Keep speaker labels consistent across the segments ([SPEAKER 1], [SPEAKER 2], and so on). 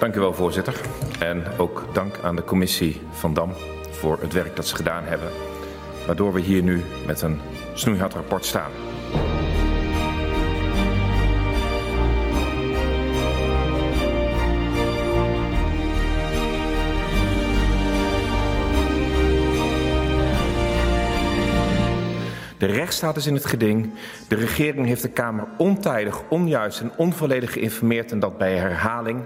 [SPEAKER 1] Dank u wel, voorzitter. En ook dank aan de commissie van Dam voor het werk dat ze gedaan hebben. Waardoor we hier nu met een snoeihard rapport staan. De rechtsstaat is in het geding. De regering heeft de Kamer ontijdig, onjuist en onvolledig geïnformeerd en dat bij herhaling.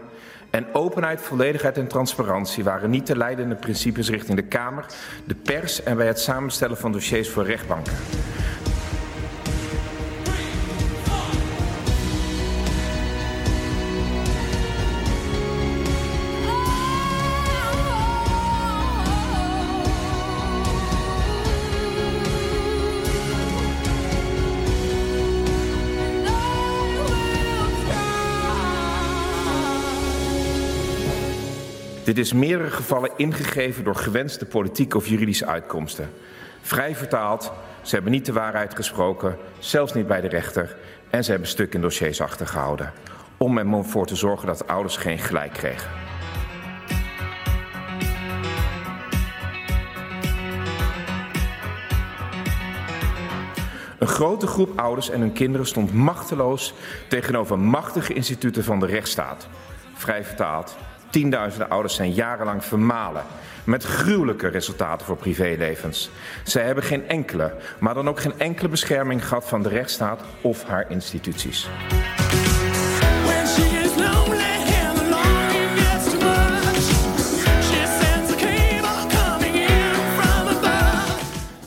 [SPEAKER 1] En openheid, volledigheid en transparantie waren niet de leidende principes richting de Kamer, de pers en bij het samenstellen van dossiers voor rechtbanken. Dit is meerdere gevallen ingegeven door gewenste politieke of juridische uitkomsten. Vrij vertaald, ze hebben niet de waarheid gesproken, zelfs niet bij de rechter, en ze hebben stuk in dossiers achtergehouden. Om ervoor te zorgen dat de ouders geen gelijk kregen. Een grote groep ouders en hun kinderen stond machteloos tegenover machtige instituten van de rechtsstaat. Vrij vertaald, Tienduizenden ouders zijn jarenlang vermalen. Met gruwelijke resultaten voor privélevens. Zij hebben geen enkele, maar dan ook geen enkele bescherming gehad van de rechtsstaat of haar instituties.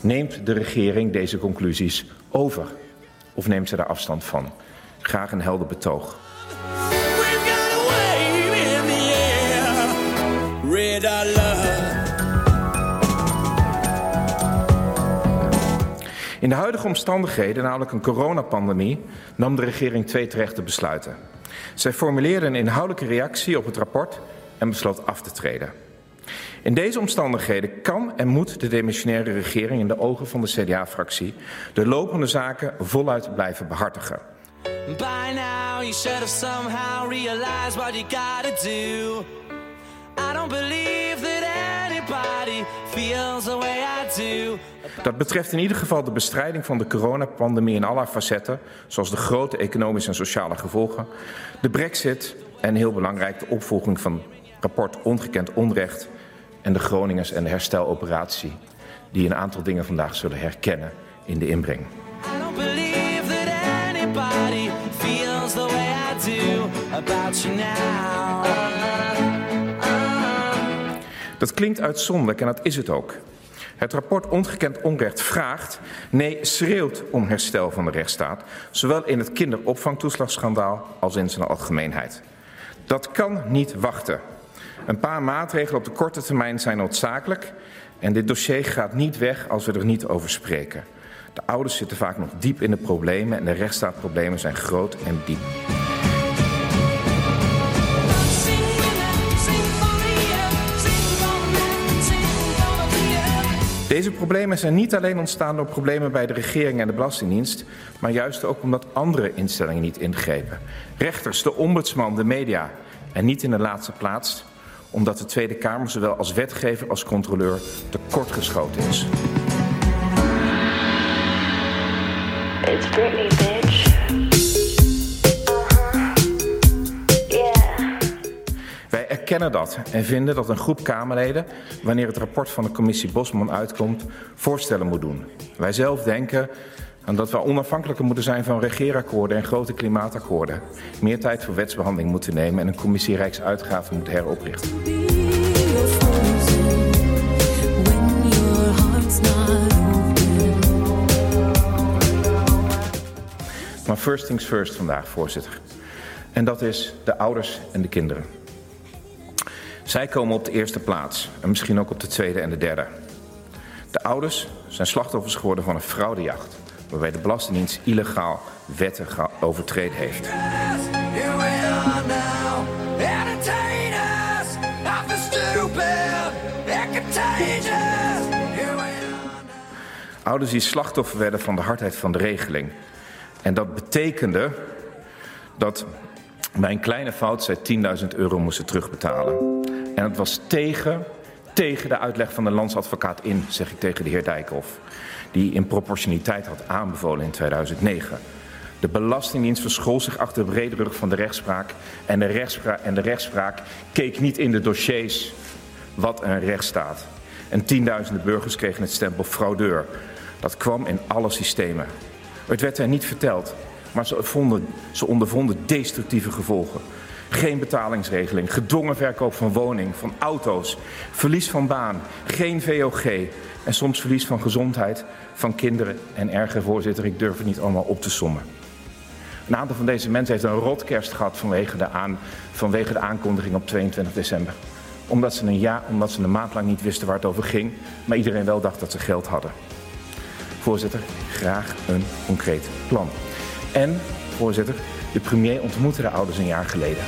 [SPEAKER 1] Neemt de regering deze conclusies over? Of neemt ze daar afstand van? Graag een helder betoog. In de huidige omstandigheden, namelijk een coronapandemie, nam de regering twee terechte besluiten. Zij formuleerde een inhoudelijke reactie op het rapport en besloot af te treden. In deze omstandigheden kan en moet de demissionaire regering in de ogen van de CDA-fractie de lopende zaken voluit blijven behartigen. By now you should have somehow realized what you gotta do. Dat betreft in ieder geval de bestrijding van de coronapandemie in alle facetten, zoals de grote economische en sociale gevolgen, de brexit en heel belangrijk de opvolging van rapport Ongekend Onrecht en de Groningers en de hersteloperatie, die een aantal dingen vandaag zullen herkennen in de inbreng. Dat klinkt uitzonderlijk en dat is het ook. Het rapport Ongekend Onrecht vraagt, nee schreeuwt om herstel van de rechtsstaat, zowel in het kinderopvangtoeslagschandaal als in zijn algemeenheid. Dat kan niet wachten. Een paar maatregelen op de korte termijn zijn noodzakelijk en dit dossier gaat niet weg als we er niet over spreken. De ouders zitten vaak nog diep in de problemen en de rechtsstaatproblemen zijn groot en diep. Deze problemen zijn niet alleen ontstaan door problemen bij de regering en de Belastingdienst, maar juist ook omdat andere instellingen niet ingrepen. Rechters, de ombudsman, de media en niet in de laatste plaats omdat de Tweede Kamer zowel als wetgever als controleur tekortgeschoten is. Erkennen dat en vinden dat een groep Kamerleden, wanneer het rapport van de commissie Bosman uitkomt, voorstellen moet doen. Wij zelf denken dat we onafhankelijker moeten zijn van regeerakkoorden en grote klimaatakkoorden. Meer tijd voor wetsbehandeling moeten nemen en een commissie Rijksuitgaven moet heroprichten. Maar first things first vandaag, voorzitter. En dat is de ouders en de kinderen. Zij komen op de eerste plaats en misschien ook op de tweede en de derde. De ouders zijn slachtoffers geworden van een fraudejacht, waarbij de Belastingdienst illegaal wetten overtreden heeft. Ouders die slachtoffer werden van de hardheid van de regeling. En dat betekende dat bij een kleine fout zij 10.000 euro moesten terugbetalen. En het was tegen, tegen de uitleg van de landsadvocaat in, zeg ik tegen de heer Dijkhoff, die in proportionaliteit had aanbevolen in 2009. De Belastingdienst verschool zich achter de brede rug van de rechtspraak en de rechtspraak, en de rechtspraak keek niet in de dossiers wat een rechtsstaat. En tienduizenden burgers kregen het stempel fraudeur. Dat kwam in alle systemen. Het werd hen niet verteld, maar ze, vonden, ze ondervonden destructieve gevolgen. Geen betalingsregeling, gedwongen verkoop van woning, van auto's, verlies van baan, geen VOG en soms verlies van gezondheid van kinderen en erger, voorzitter, ik durf het niet allemaal op te sommen. Een aantal van deze mensen heeft een rotkerst gehad vanwege de, aan, vanwege de aankondiging op 22 december. Omdat ze, een jaar, omdat ze een maand lang niet wisten waar het over ging, maar iedereen wel dacht dat ze geld hadden. Voorzitter, graag een concreet plan. En, voorzitter, de premier ontmoette de ouders een jaar geleden.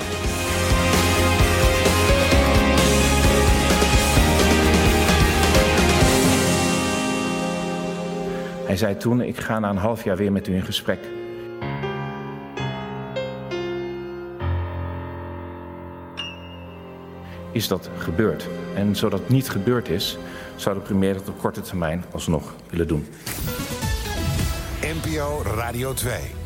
[SPEAKER 1] Hij zei toen, ik ga na een half jaar weer met u in gesprek. Is dat gebeurd? En zodat niet gebeurd is, zou de premier dat op korte termijn alsnog willen doen.
[SPEAKER 2] NPO Radio 2.